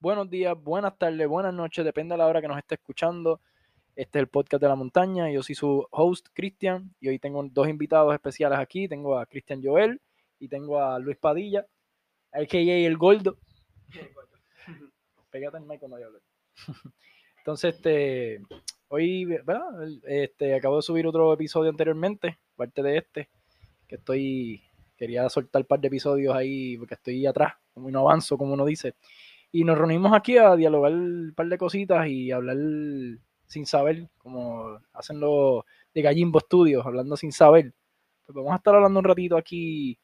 buenos días, buenas tardes, buenas noches, depende de la hora que nos esté escuchando. Este es el podcast de la montaña. Yo soy su host, Cristian, y hoy tengo dos invitados especiales aquí. Tengo a Cristian Joel y tengo a Luis Padilla, a.k.a. El Gordo. Pégate el mic cuando voy a hablar. Entonces, este, hoy, ¿verdad? Este, acabo de subir otro episodio anteriormente, parte de este, que estoy, quería soltar un par de episodios ahí porque estoy atrás, como no avanzo, como uno dice. Y nos reunimos aquí a dialogar un par de cositas y hablar sin saber, como hacen los de Gallimbo Studios, hablando sin saber. Pues vamos a estar hablando un ratito aquí,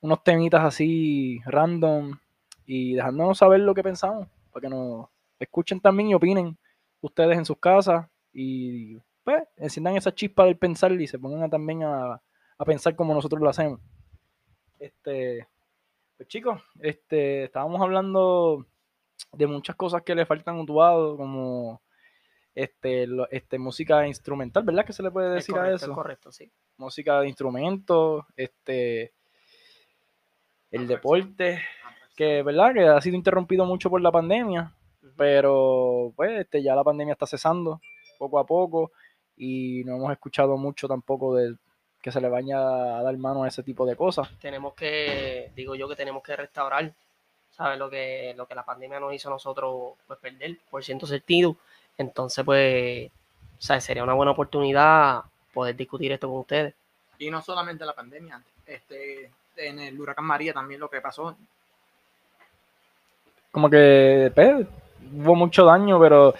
unos temitas así random y dejándonos saber lo que pensamos, para que nos escuchen también y opinen ustedes en sus casas y pues enciendan esa chispa del pensar y se pongan también a, a pensar como nosotros lo hacemos. Este, pues chicos, este, estábamos hablando de muchas cosas que le faltan a Utuado, como este, este, música instrumental, ¿verdad? que se le puede decir a eso? correcto, sí. Música de instrumentos, este, el deporte, que, ¿verdad? Que ha sido interrumpido mucho por la pandemia, pero pues este, ya la pandemia está cesando poco a poco y no hemos escuchado mucho tampoco de que se le vaya a dar mano a ese tipo de cosas. Tenemos que, digo yo que tenemos que restaurar ¿sabes? Lo que, lo que la pandemia nos hizo a nosotros pues, perder por ciento sentido. Entonces, pues, ¿sabes? Sería una buena oportunidad poder discutir esto con ustedes. Y no solamente la pandemia, este, en el huracán María también lo que pasó. Como que pues, hubo mucho daño, pero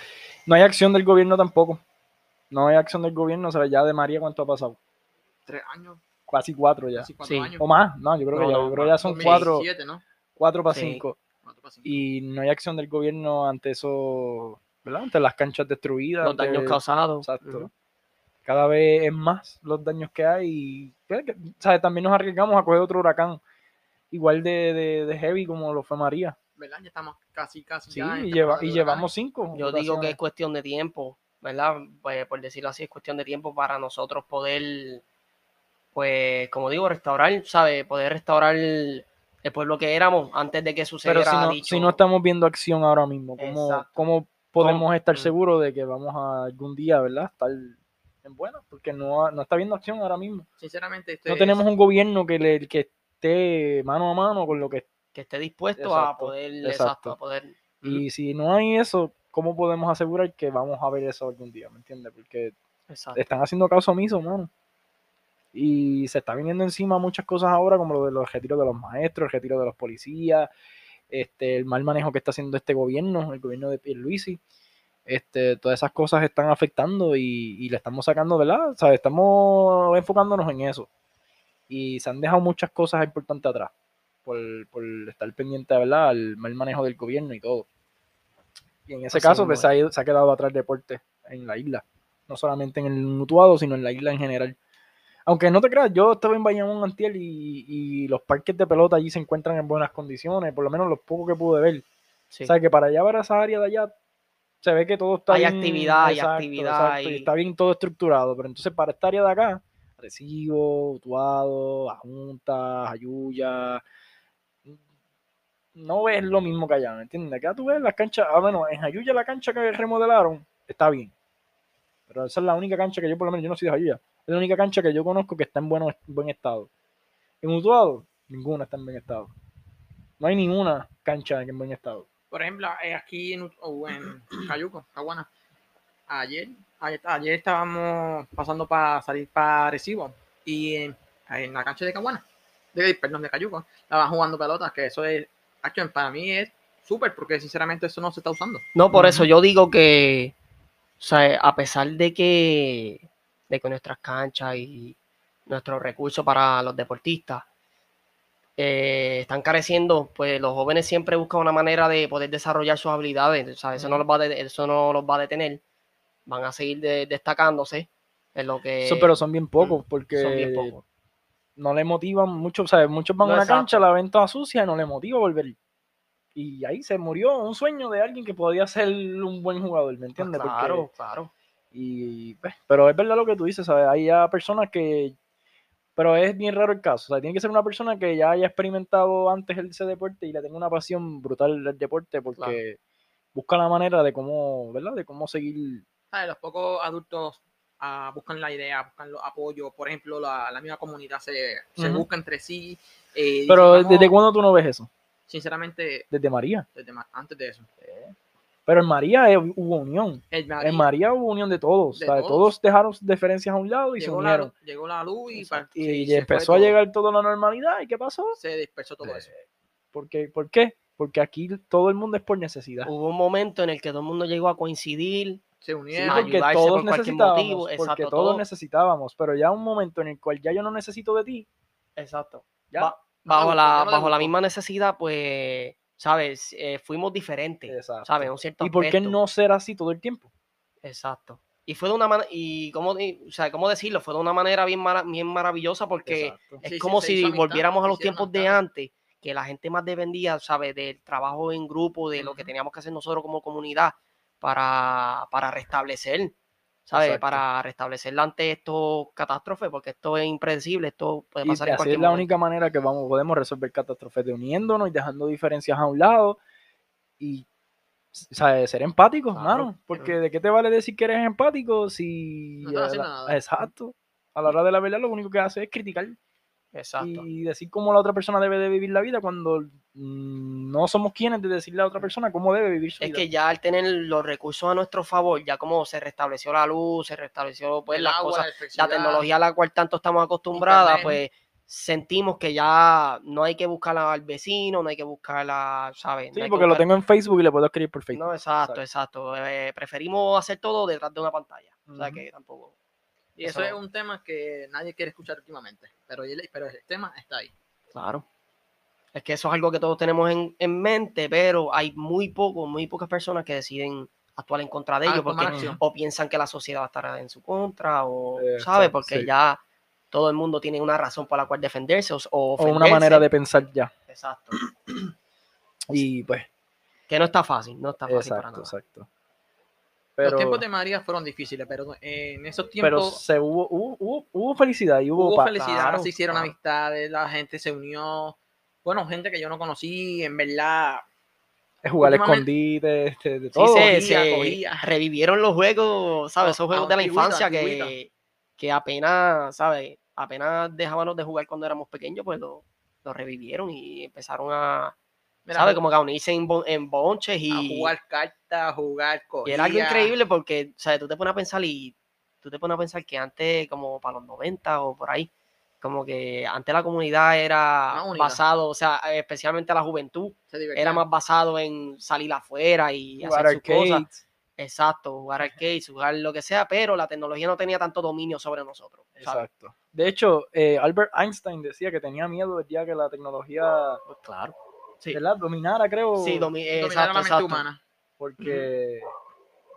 no hay acción del gobierno tampoco. No hay acción del gobierno, o sea, ya de María, ¿cuánto ha pasado? Tres años. Casi cuatro ya. Casi cuatro años. O más, no, yo creo que ya, yo creo ya son cuatro. ¿no? 4 para 5. Y no hay acción del gobierno ante eso, ¿verdad? Ante las canchas destruidas. Los daños causados. Exacto. Cada vez es más los daños que hay. Y pues, ¿sabes? también nos arriesgamos a coger otro huracán igual de, de, heavy como lo fue María. ¿Verdad? Ya estamos casi, casi. Sí, y, y llevamos cinco. Yo digo que es cuestión de tiempo, ¿verdad? Pues, por decirlo así, es cuestión de tiempo para nosotros poder, pues, como digo, restaurar, ¿sabes? Poder restaurar el pueblo que éramos antes de que sucediera Pero si no, si no estamos viendo acción ahora mismo, ¿cómo, cómo podemos estar mm. seguros de que vamos a algún día, ¿verdad? Estar en buena, porque no, no está viendo acción ahora mismo. Sinceramente, no tenemos un gobierno que, le, que esté mano a mano con lo que... Que esté dispuesto a poder... Exacto. poder... Y si no hay eso, ¿cómo podemos asegurar que vamos a ver eso algún día? ¿Me entiendes? Porque están haciendo caso omiso, mano. Y se está viniendo encima muchas cosas ahora, como lo de los retiros de los maestros, el retiro de los policías, este, el mal manejo que está haciendo este gobierno, el gobierno de Pierluisi. Este, todas esas cosas están afectando y, le estamos sacando, ¿verdad? O sea, estamos enfocándonos en eso. Y se han dejado muchas cosas importantes atrás por, por estar pendiente, ¿verdad? Al mal manejo del gobierno y todo. Y en ese caso, pues, se, ha, se ha quedado atrás el deporte en la isla. No solamente en el mutuado, sino en la isla en general. Aunque no te creas, yo estaba en Bayamón Antiel y, y, los parques de pelota allí se encuentran en buenas condiciones, por lo menos los pocos que pude ver. O sea, que para allá, para esa área de allá, se ve que todo está hay Actividad, hay actividad, y está bien todo estructurado. Pero entonces, para esta área de acá, Recibo, Utuado, Ajunta, Ayuya, no ves lo mismo que allá, ¿me entiendes? Acá tú ves las canchas, ah, bueno, en Ayuya la cancha que remodelaron está bien. Pero esa es la única cancha que yo, por lo menos, yo no soy de Ayuya es la única cancha que yo conozco que está en bueno, buen estado. En Utuado, ninguna está en buen estado. No hay ninguna cancha en buen estado. Por ejemplo, eh, aquí en, en Cayuco, Caguana, ayer, ayer, estábamos pasando para salir para Recibo y en, la cancha de Caguana, de, perdón, de Cayuco, estaban jugando pelotas, que eso es, para mí es súper, porque sinceramente eso no se está usando. No, por eso yo digo que, o sea, a pesar de que de que nuestras canchas y nuestros recursos para los deportistas eh, están careciendo, pues los jóvenes siempre buscan una manera de poder desarrollar sus habilidades, eso, no los va a eso no los va a detener, van a seguir destacándose en lo que... pero son bien pocos, porque no le motivan mucho, ¿sabes? Muchos van a una cancha, la ven toda sucia, no le motiva volver. Y ahí se murió un sueño de alguien que podía ser un buen jugador, ¿me entiendes? claro, claro. Y, pues, pero es verdad lo que tú dices, ¿sabes? Hay ya personas que, pero es bien raro el caso, o sea, tiene que ser una persona que ya haya experimentado antes ese deporte y le tenga una pasión brutal del deporte porque busca la manera de cómo, ¿verdad? De cómo seguir. ¿Sabes? Los pocos adultos ah, buscan la idea, buscan los apoyos. Por ejemplo, la, la misma comunidad se, se Ujú. busca entre sí. eh, Pero ¿desde cuándo tú no ves eso? Sinceramente, Desde María. desde antes de eso. Pero en María eh, hubo unión. María- En María hubo unión de todos. De ¿sabes? todos. Todos dejaron sus diferencias a un lado y se llegó, la, unieron. luz- llegó la luz y, Y, sí, y se empezó a llegar toda la normalidad. ¿Y qué pasó? Se dispersó todo eso. ¿Por qué? ¿Por qué? Porque aquí todo el mundo es por necesidad. Hubo un momento en el que todo el mundo llegó a coincidir. Se Sí, unieron. porque ayudarse todos por necesitábamos, motivo, porque exacto, todos todo. necesitábamos, pero ya un momento en el cual ya yo no necesito de ti, Exacto. ya. Bajo la, bajo la misma necesidad, pues, ¿sabes? Eh, fuimos diferentes, Exacto. ¿sabes? Un cierto ¿Y por qué no ser así todo el tiempo? Exacto. Y fue de una manera, y cómo, o sea, ¿cómo decirlo? Fue de una manera bien, mara- bien maravillosa porque Exacto. es Sí, como si volviéramos a los tiempos de antes, que la gente más dependía, ¿sabes? Del trabajo en grupo, de lo que teníamos que hacer nosotros como comunidad para, para restablecer, ¿sabes? Exacto. Para restablecer ante estos catástrofes, porque esto es impredecible, esto puede Y pasar en así cualquier es la momento. única manera que vamos, podemos resolver catástrofes, de uniéndonos y dejando diferencias a un lado y ¿sabes? ser empáticos, Claro, mano. Porque ¿de qué te vale decir que eres empático si... No haciendo a la- nada. Exacto. A la hora de la verdad lo único que hace es criticar Exacto. y decir cómo la otra persona debe de vivir la vida cuando mm, no somos quienes de decirle a otra persona cómo debe vivir su Es vida. que ya al tener los recursos a nuestro favor, ya como se restableció la luz, se restableció pues el las agua, cosas, la, la tecnología a la cual tanto estamos acostumbradas, pues sentimos que ya no hay que buscar al vecino, no hay que buscar a, ¿sabes? No Sí, porque lo tengo en Facebook y le puedo escribir por Facebook. No, exacto, exacto. Eh, preferimos hacer todo detrás de una pantalla. O sea que tampoco. Y eso, eso- es un tema que nadie quiere escuchar últimamente. Pero, el- pero el tema está ahí. Claro. Es que eso es algo que todos tenemos en, en mente, pero hay muy poco, muy pocas personas que deciden actuar en contra de Ah, ellos porque acción. o piensan que la sociedad estará en su contra o, Eh, ¿sabes? exacto, Porque sí. ya todo el mundo tiene una razón por la cual defenderse o, o o una manera de pensar ya. Exacto. Y pues, Que no está fácil, no está fácil para exacto, nada. exacto. Pero, Los tiempos de María fueron difíciles, pero eh, en esos pero tiempos se hubo, hubo, hubo, hubo felicidad y hubo, hubo felicidad, claro, se hicieron claro. amistades, la gente se unió. Bueno, gente que yo no conocí, en verdad. jugar escondite, este, de Sí, todo. se, cogía, se cogía. revivieron los juegos, ¿sabes? Esos Ah, juegos de la infancia que, que apenas, ¿sabes? Apenas dejábamos de jugar cuando éramos pequeños, pues lo, lo revivieron y empezaron a, ¿sabes? Como que a unirse en, bon- en bonches y, a jugar cartas, jugar y cogía. era algo increíble porque, ¿sabes? Tú te pones a pensar y tú te pones a pensar que antes, como para los 90 o por ahí, como que antes la comunidad era basado, o sea, especialmente la juventud, Se era más basado en salir afuera y jugar hacer sus cosas. arcades. Exacto, jugar arcades, jugar lo que sea, pero la tecnología no tenía tanto dominio sobre nosotros. ¿sabes? Exacto. De hecho, eh, Albert Einstein decía que tenía miedo el día que la tecnología Pues claro. Sí, ¿verdad? dominara, creo. sí domi- Dominar exacto, la mente exacto. humana. Porque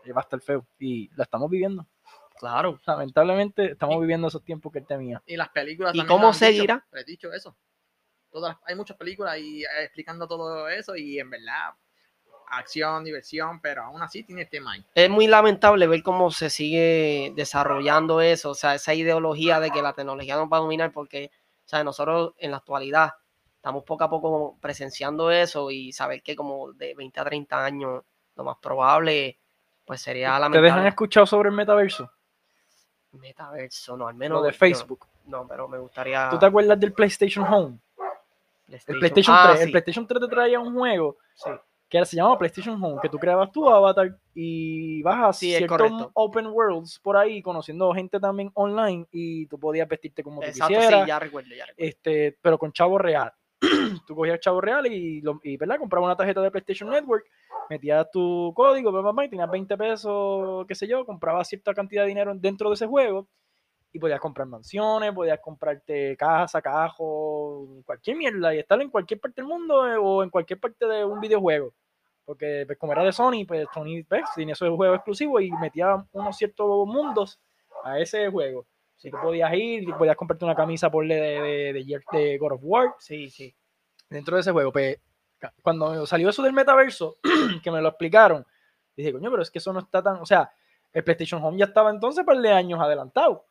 eh, va a estar feo. Y la estamos viviendo. Claro. Lamentablemente, estamos viviendo esos tiempos que él temía. Y las películas ¿Y también cómo dicho, seguirá? lo he dicho eso. Todas, hay muchas películas y, eh, explicando todo eso y en verdad, acción, diversión, pero aún así tiene este tema ahí. Es muy lamentable ver cómo se sigue desarrollando eso, o sea, esa ideología de que la tecnología nos va a dominar, porque, o sea, nosotros en la actualidad estamos poco a poco presenciando eso y saber que como de 20 a 30 años, lo más probable, pues sería ¿Ustedes han escuchado sobre el metaverso? Metaverso, no, al menos. Lo de Facebook. no, pero me gustaría. ¿Tú te acuerdas del PlayStation Home? El PlayStation Ah, 3. El PlayStation 3 te traía un juego sí. que se llamaba PlayStation Home, que tú creabas tu avatar y vas a Sí, ciertos open worlds por ahí, conociendo gente también online y tú podías vestirte como tú Exacto, quisieras, sí, ya recuerdo, ya recuerdo. este, pero con chavo real. Tú cogías chavo real y, y ¿verdad? comprabas una tarjeta de PlayStation Network, metías tu código, bla, bla, bla, y tenías 20 pesos, qué sé yo, comprabas cierta cantidad de dinero dentro de ese juego y podías comprar mansiones, podías comprarte casa, cajo, cualquier mierda y estar en cualquier parte del mundo eh, o en cualquier parte de un videojuego. Porque pues, como era de Sony, pues Sony pues, tenía esos juegos exclusivos y metía unos ciertos mundos a ese juego. Si tú podías ir, y podías comprarte una camisa por de, de, de, de God of War Sí, sí. dentro de ese juego. Pues, cuando salió eso del metaverso, que me lo explicaron, dije, coño, pero es que eso no está tan. O sea, el PlayStation Home ya estaba entonces par de años adelantado,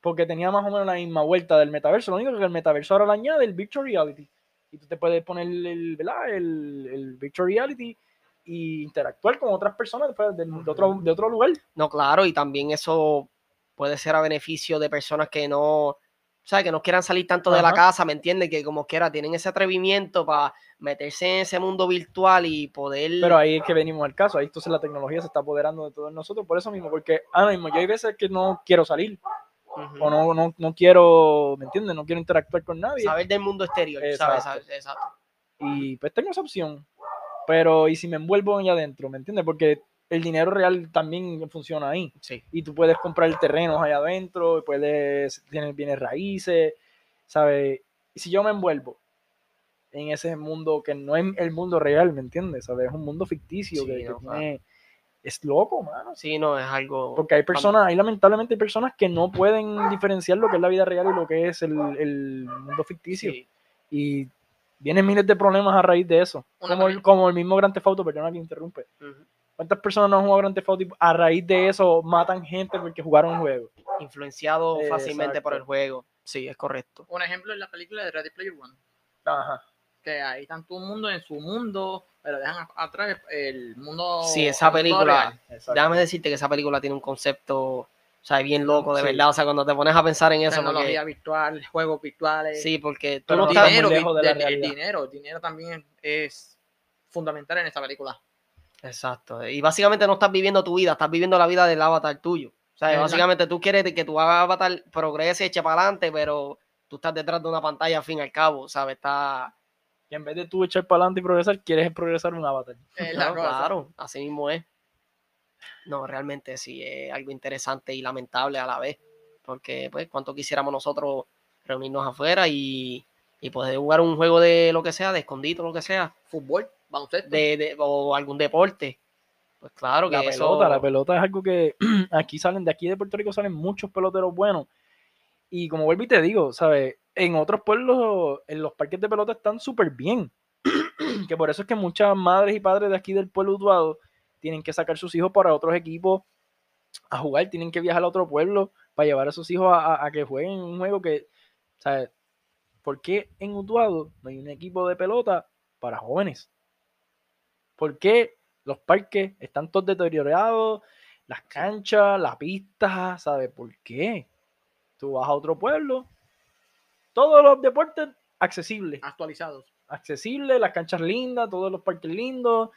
porque tenía más o menos la misma vuelta del metaverso. Lo único que el metaverso ahora le añade el Virtual Reality. Y tú te puedes poner el, ¿verdad? el, el Virtual Reality y interactuar con otras personas pues, de, de otro, de otro lugar. No, claro, y también eso puede ser a beneficio de personas que no, ¿sabes? Que no quieran salir tanto de la casa, ¿me entiendes? Que como quiera tienen ese atrevimiento para meterse en ese mundo virtual y poder... Pero ahí es que venimos al caso, ahí entonces la tecnología se está apoderando de todos nosotros, por eso mismo, porque ahora mismo yo hay veces que no quiero salir, Ujú. o no, no, no quiero, ¿me entiendes? No quiero interactuar con nadie. saber del mundo exterior, Exacto. ¿sabes? Exacto. Y pues tengo esa opción. Pero, ¿y si me envuelvo allá adentro? ¿Me entiendes? Porque el dinero real también funciona ahí. Sí. Y tú puedes comprar terrenos allá adentro, puedes tener bienes raíces, ¿sabes? Y si yo me envuelvo en ese mundo que no es el mundo real, ¿me entiendes? ¿Sabes? Es un mundo ficticio Sí, que, que no, tiene- es loco, mano. Sí, no, es algo... Porque hay personas, hay lamentablemente hay personas que no pueden diferenciar lo que es la vida real y lo que es el, el mundo ficticio. Sí. Y vienen miles de problemas a raíz de eso. Como el, como el mismo Grand Theft Auto, perdona que interrumpe. Ujú. ¿Cuántas personas no han jugado Grand Theft Auto y a raíz de eso matan gente porque jugaron un juego? Influenciado fácilmente por el juego. Sí, es correcto. Un ejemplo es la película de Ready Player One. Ajá. Que ahí están todo el mundo en su mundo, pero dejan a- atrás el mundo. Sí, esa película, déjame decirte que esa película tiene un concepto, o sea, bien loco, de Sí. verdad. O sea, cuando te pones a pensar en eso, Tecnología porque, virtual, juegos virtuales. sí, porque tú Pero no estás, dinero, muy lejos de la el- el dinero, el dinero también es fundamental en esta película. Exacto. Y básicamente no estás viviendo tu vida, estás viviendo la vida del avatar tuyo. O sea, básicamente tú quieres que tu avatar progrese, eche para adelante, pero tú estás detrás de una pantalla al fin y al cabo, ¿sabes? Está... Y en vez de tú echar para adelante y progresar, quieres progresar un avatar. Claro, así mismo es. No, realmente sí, es algo interesante y lamentable a la vez. Porque, pues, cuánto quisiéramos nosotros reunirnos afuera y, y poder jugar un juego de lo que sea, de escondito, lo que sea, Fútbol, baloncesto. de, de- o algún deporte. Pues claro que La eso- pelota, la pelota es algo que aquí salen, de aquí de Puerto Rico salen muchos peloteros buenos. Y como vuelvo y te digo, ¿sabes? En otros pueblos, en los parques de pelota están súper bien. que por eso es que muchas madres y padres de aquí del pueblo Utuado tienen que sacar sus hijos para otros equipos a jugar, tienen que viajar a otro pueblo para llevar a sus hijos a, a- a que jueguen un juego que, ¿sabes? ¿Por qué en Utuado no hay un equipo de pelota para jóvenes? ¿Por qué los parques están todos deteriorados? Las canchas, la pista, ¿sabes por qué? Tú vas a otro pueblo, todos los deportes accesibles, Actualizados. accesibles, las canchas lindas, todos los parques lindos.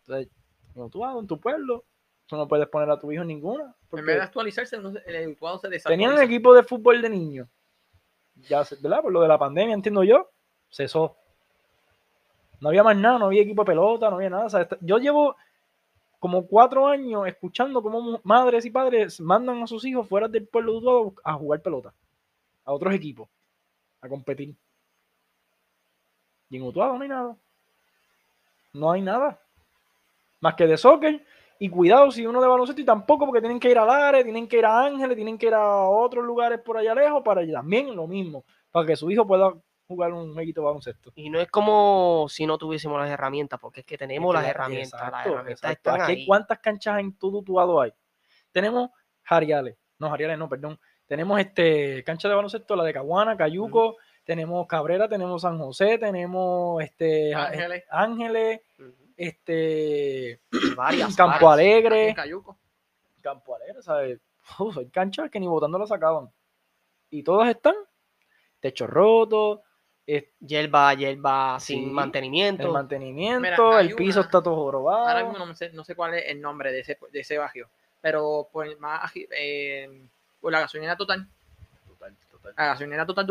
Entonces, en Utuado, en tu pueblo, tú no puedes poner a tu hijo ninguna. En vez de actualizarse, el Utuado se Tenían desactualiza. un equipo de fútbol de niños. Ya, ¿verdad? Por lo de la pandemia, entiendo yo, cesó. No había más nada, no había equipo de pelota, no había nada. yo llevo como cuatro años escuchando cómo madres y padres mandan a sus hijos fuera del pueblo de Utuado a jugar pelota, a otros equipos, a competir. Y en Utuado no hay nada. No hay nada. Más que de soccer y cuidado si uno de baloncesto y tampoco porque tienen que ir a Lares, tienen que ir a Ángeles, tienen que ir a otros lugares por allá lejos para también lo mismo, para que su hijo pueda jugar un jueguito de baloncesto. Y no es como si no tuviésemos las herramientas, porque es que tenemos Es que las la- herramientas. las exacto, herramientas exacto. están Aquí ahí. ¿Cuántas canchas en todo Utuado hay? Tenemos Jariales, no Jariales, no, perdón. Tenemos este cancha de baloncesto, la de Caguana, Cayuco, tenemos Cabrera, tenemos San José, tenemos este Ángeles. Ángeles, Ujú. este varias, Campo varias. Alegre, Cayuco. Campo Alegre, ¿sabes? Uf, hay canchas que ni votando la sacaban. Y todas están techo roto, es- Hierba, hierba sin Sí, mantenimiento. el mantenimiento, Mira, el piso una- está todo jorobado. Ahora mismo no sé, no sé cuál es el nombre de ese, de ese barrio, pero por más agi- eh, por la gasolinera total, Total, total. la gasolinera total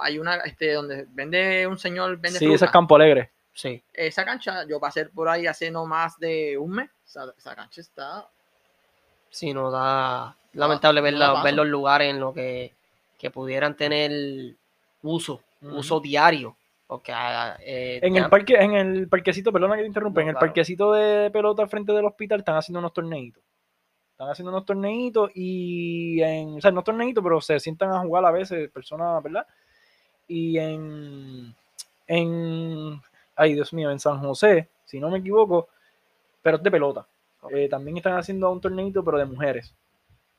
hay una este donde vende un señor vende Sí, fruta. ese es Campo Alegre. Sí. Esa cancha, yo pasé por ahí hace no más de un mes. Esa, esa cancha está. Sí, no da. Lamentable ver, no la- paso. ver los lugares en los que, que pudieran tener uso, Ujú. uso diario. Porque ah, eh, En ya- el parque, en el parquecito, perdona que te interrumpa, No, en el claro. parquecito de pelota al frente del hospital están haciendo unos torneitos. Están haciendo unos torneitos y en, o sea, no torneitos, pero se sientan a jugar a veces personas, ¿verdad? Y en, en, ay Dios mío, en San José, si no me equivoco, pero es de pelota. Eh, también están haciendo un torneito, pero de mujeres.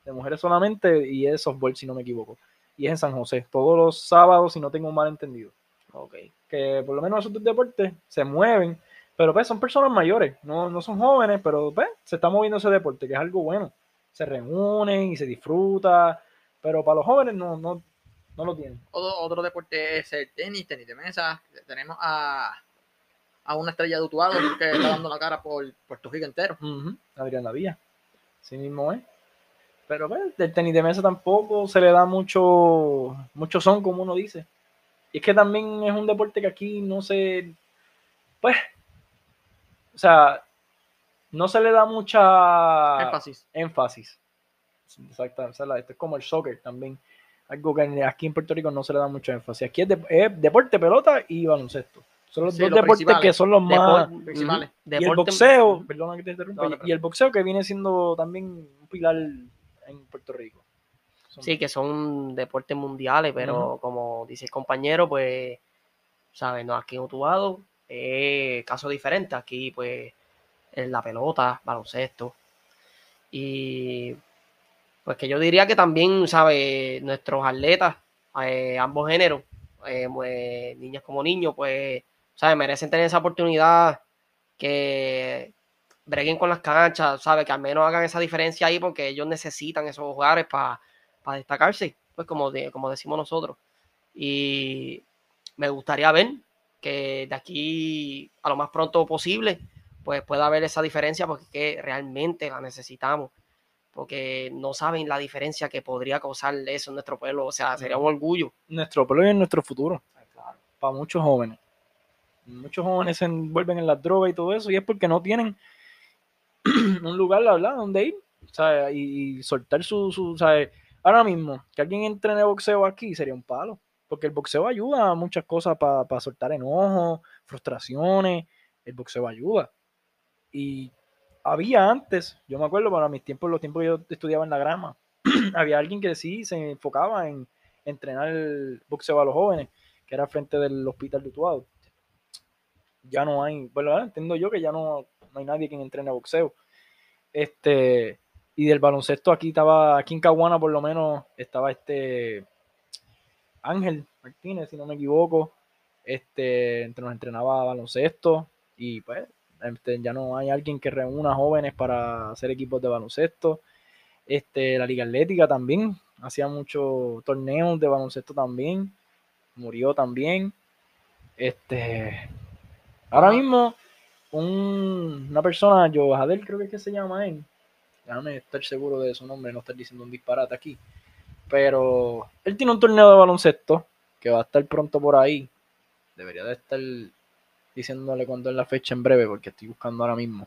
De mujeres solamente y es softball, si no me equivoco. Y es en San José, todos los sábados, si no tengo un mal entendido Ok. que por lo menos esos dos deportes se mueven, Pero pues son personas mayores, no, no son jóvenes, pero pues se está moviendo ese deporte, que es algo bueno. Se reúnen y se disfruta, pero para los jóvenes no, no, no lo tienen. Otro, otro deporte es el tenis, tenis de mesa. Tenemos a, a una estrella de Utuado que está dando la cara por Puerto Rico entero. Ujú, Adrián Lavía. Sí mismo es. Pero pues, del tenis de mesa tampoco se le da mucho, mucho son, como uno dice. Y es que también es un deporte que aquí no se. Pues. O sea, no se le da mucha Énfasis. énfasis. Exacto. o sea, esto es como el soccer también. Algo que aquí en Puerto Rico no se le da mucho énfasis. Aquí es, de- es deporte, pelota y baloncesto. Son los Sí, dos los deportes que son los más. Depor- principales. ujú, Y el boxeo, perdona que te interrumpa, No, no, y el boxeo que viene siendo también un pilar en Puerto Rico. Son- Sí, que son deportes mundiales, pero como dice el compañero, pues, ¿sabes? No, aquí en Utuado es caso diferente. Aquí, pues, es la pelota, baloncesto. Y, pues, que yo diría que también, ¿sabes? Nuestros atletas, eh, ambos géneros, eh, pues, niñas como niños, pues, ¿sabes? Merecen tener esa oportunidad que breguen con las canchas, ¿sabes? Que al menos hagan esa diferencia ahí porque ellos necesitan esos lugares para para destacarse, pues como, de- como decimos nosotros. Y me gustaría ver que de aquí a lo más pronto posible, pues pueda haber esa diferencia porque realmente la necesitamos. Porque no saben la diferencia que podría causar eso en nuestro pueblo. O sea, sería un orgullo. Nuestro pueblo y nuestro futuro. Para muchos jóvenes. Muchos jóvenes se envuelven en las drogas y todo eso, y es porque no tienen un lugar, la verdad, donde ir. ¿sabes? Y, y soltar su, ¿sabes? Ahora mismo, que alguien entrene boxeo aquí sería un palo. Porque el boxeo ayuda a muchas cosas para soltar enojos, frustraciones. El boxeo ayuda. Y había antes, yo me acuerdo para mis tiempos, los tiempos que yo estudiaba en la grama, había alguien que sí se enfocaba en entrenar el boxeo a los jóvenes, que era frente del hospital de Utuado. Ya no hay, bueno, entiendo yo que ya no, no hay nadie quien entrene boxeo. Este, y del baloncesto aquí estaba, aquí en Caguana por lo menos, estaba este Ángel Martínez, si no me equivoco. Este, entre nos entrenaba baloncesto y pues este, ya no hay alguien que reúna jóvenes para hacer equipos de baloncesto. Este, la Liga Atlética también hacía muchos torneos de baloncesto también. Murió también. Este, ahora mismo, un- una persona, Joadel, creo que es que se llama él. Déjame estar seguro de su nombre, no estar diciendo un disparate aquí. Pero él tiene un torneo de baloncesto que va a estar pronto por ahí. Debería de estar diciéndole cuándo es la fecha en breve, porque estoy buscando ahora mismo.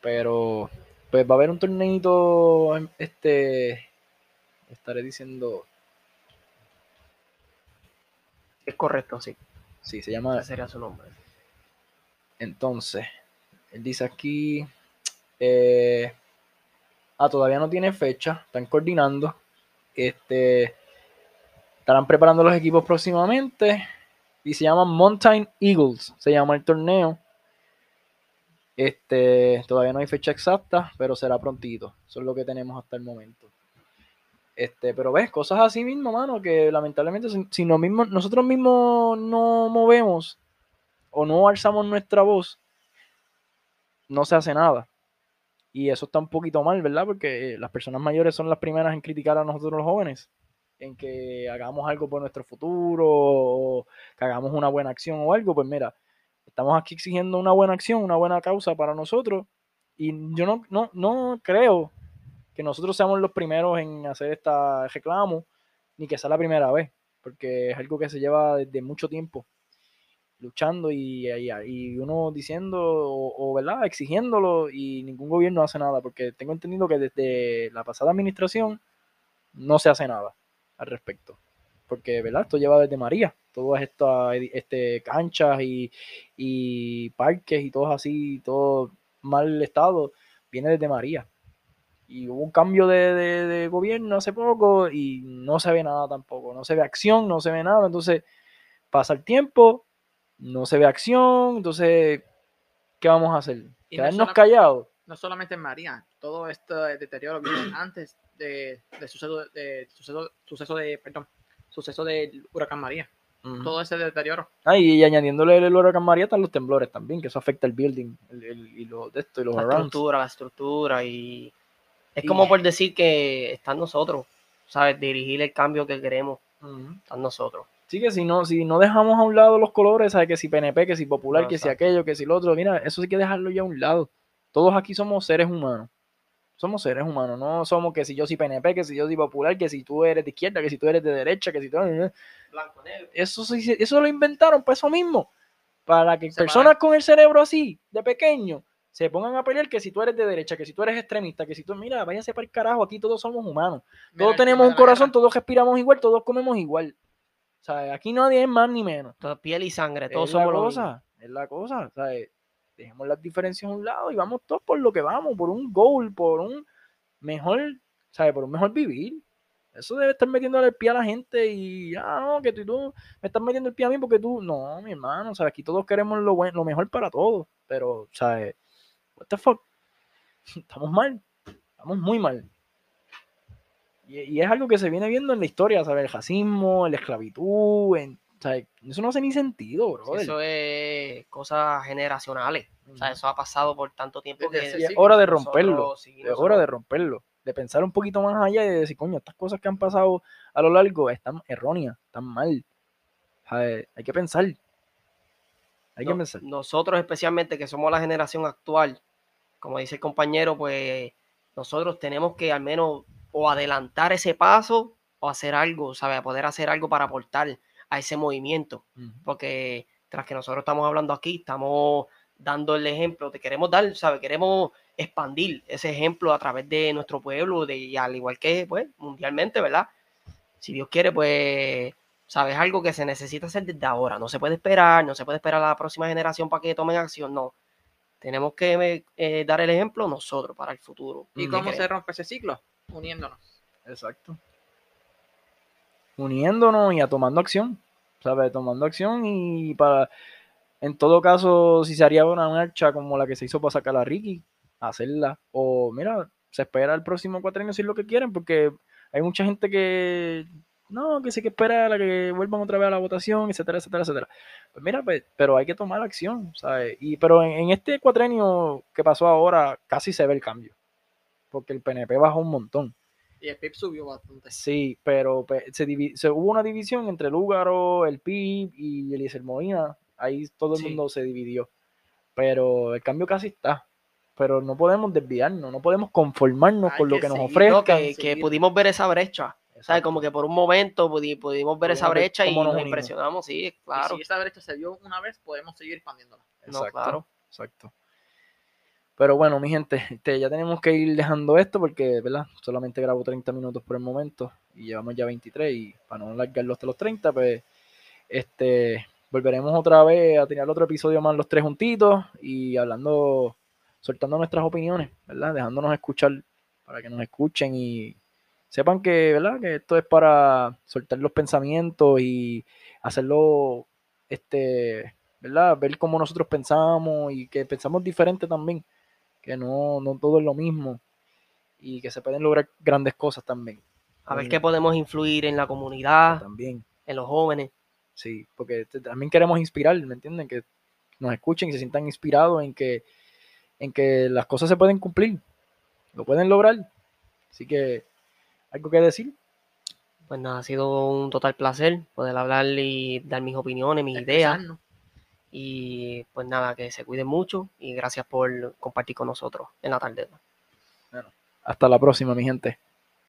Pero, pues va a haber un torneito, este, estaré diciendo, Es correcto, sí. sí, se llama, Ese sería su nombre. Entonces, él dice aquí, eh, ah, todavía no tiene fecha, están coordinando, este, estarán preparando los equipos próximamente, y se llama Mountain Eagles, se llama el torneo. Este, todavía no hay fecha exacta, pero será prontito. Eso es lo que tenemos hasta el momento. Este, pero ves, cosas así mismo, mano, que lamentablemente si, si no mismo, nosotros mismos no movemos o no alzamos nuestra voz, no se hace nada. Y eso está un poquito mal, ¿verdad? Porque las personas mayores son las primeras en criticar a nosotros los jóvenes, en que hagamos algo por nuestro futuro, o que hagamos una buena acción o algo. Pues mira, estamos aquí exigiendo una buena acción, una buena causa para nosotros. Y yo no, no, no creo que nosotros seamos los primeros en hacer este reclamo, ni que sea la primera vez, porque es algo que se lleva desde mucho tiempo luchando y, y, y uno diciendo o, verdad exigiéndolo y ningún gobierno hace nada porque tengo entendido que desde la pasada administración no se hace nada al respecto porque verdad esto lleva desde María todas estas este, canchas y, y parques y todo así todo mal estado viene desde María. Y hubo un cambio de, de, gobierno hace poco y no se ve nada tampoco, no se ve acción, no se ve nada, entonces pasa el tiempo, no se ve acción, entonces, ¿qué vamos a hacer? ¿Quedarnos no callados? No solamente en María, todo este deterioro viene antes de, de, suceso, de suceso, suceso de, perdón, suceso del huracán María. Todo ese deterioro. Ah, y, y añadiéndole el huracán María están los temblores también, que eso afecta el building el, el- y lo de esto y los La arounds. estructura, la estructura y es Y- como por decir que están nosotros, ¿sabes? Dirigir el cambio que queremos, están nosotros. Sí, que si no, si no dejamos a un lado los colores, ¿sabes? Que si PNP, que si popular, No, que si aquello, que si lo otro, mira, eso sí hay que dejarlo ya a un lado. Todos aquí somos seres humanos. Somos seres humanos, no somos que si yo soy PNP, que si yo soy popular, que si tú eres de izquierda, que si tú eres de derecha, que si tú Blanco, negro. Eso, eso lo inventaron para eso mismo. Para que Separar. personas con el cerebro así, de pequeño, se pongan a pelear que si tú eres de derecha, que si tú eres extremista, que si tú, mira, váyase para el carajo, aquí todos somos humanos. Todos tenemos un corazón, guerra. todos respiramos igual, todos comemos igual. Sea, aquí nadie es más ni menos. Todo piel y sangre, todos es la somos mismo. cosa, es la cosa. Sea, dejemos las diferencias a un lado y vamos todos por lo que vamos, por un goal, por un mejor, ¿sabes? Por un mejor vivir. Eso debe estar metiéndole el pie a la gente y, ah, no, que tú, y tú me estás metiendo el pie a mí porque tú, no, mi hermano, o sea, aquí todos queremos lo, buen, lo mejor para todos, pero, ¿sabes? What the fuck? Estamos mal, estamos muy mal. Y, y es algo que se viene viendo en la historia, ¿sabes? El racismo, la esclavitud, en, ¿sabes? Eso no hace ni sentido, bro. Eso es cosas generacionales. O sea, eso ha pasado por tanto tiempo que Y es hora de nosotros- romperlo. sí, Es hora de romperlo, de pensar un poquito más allá y de decir, coño, estas cosas que han pasado a lo largo están erróneas, están mal. ¿Sabes? Hay que pensar. Hay que pensar. Nosotros especialmente que somos la generación actual, como dice el compañero, pues nosotros tenemos que al menos o adelantar ese paso o hacer algo, ¿sabes? Poder hacer algo para aportar a ese movimiento. Porque tras que nosotros estamos hablando aquí, estamos dando el ejemplo, te queremos dar, ¿sabes? Queremos expandir ese ejemplo a través de nuestro pueblo, de, y al igual que, pues, mundialmente, ¿verdad? Si Dios quiere, pues, ¿sabes? Algo que se necesita hacer desde ahora. No se puede esperar, no se puede esperar a la próxima generación para que tomen acción, no. Tenemos que eh, dar el ejemplo nosotros para el futuro. ¿Y cómo se rompe ese ciclo? Uniéndonos. Exacto. Uniéndonos y a tomando acción. ¿Sabes? Tomando acción y para. En todo caso, si se haría una marcha como la que se hizo para sacar a Ricky, hacerla. O mira, se espera el próximo cuatrenio si es lo que quieren, porque hay mucha gente que. No, que sí que espera a la que vuelvan otra vez a la votación, etcétera, etcétera, etcétera. Pues mira, pues, pero hay que tomar acción, ¿sabes? Y, pero en, en este cuatrenio que pasó ahora, casi se ve el cambio. Porque el PNP bajó un montón. Y el PIB subió bastante. Sí, pero pe- se, divi- se hubo una división entre Lúgaro, el PIB y Eliezer Molina. Ahí todo el Sí. mundo se dividió. Pero el cambio casi está. Pero no podemos desviarnos, no podemos conformarnos Hay con lo que que nos. No, que, pudimos ver esa brecha. ¿Sabes? Como que por un momento pudi- pudimos ver esa brecha y nos impresionamos, sí, claro. Y si esa brecha se dio una vez, podemos seguir expandiéndola. No, Exacto, claro. exacto. Pero bueno, mi gente, este, ya tenemos que ir dejando esto porque, ¿verdad? Solamente grabo 30 minutos por el momento y llevamos ya 23 y para no alargarlo hasta los 30, pues, este, volveremos otra vez a tener otro episodio más los tres juntitos y hablando, soltando nuestras opiniones, ¿verdad? Dejándonos escuchar para que nos escuchen y sepan que, ¿verdad? Que esto es para soltar los pensamientos y hacerlo, este, ¿verdad? Ver cómo nosotros pensamos y que pensamos diferente también, que no, no todo es lo mismo y que se pueden lograr grandes cosas también. A ver qué podemos influir en la comunidad, También, en los jóvenes. sí, porque también queremos inspirar, ¿me entienden? Que nos escuchen y se sientan inspirados en que, en que las cosas se pueden cumplir, lo pueden lograr. Así que, ¿algo que decir? Pues nada, ha sido un total placer poder hablar y dar mis opiniones, mis ideas. Y pues nada, que se cuiden mucho y gracias por compartir con nosotros en la tarde. Hasta la próxima, mi gente.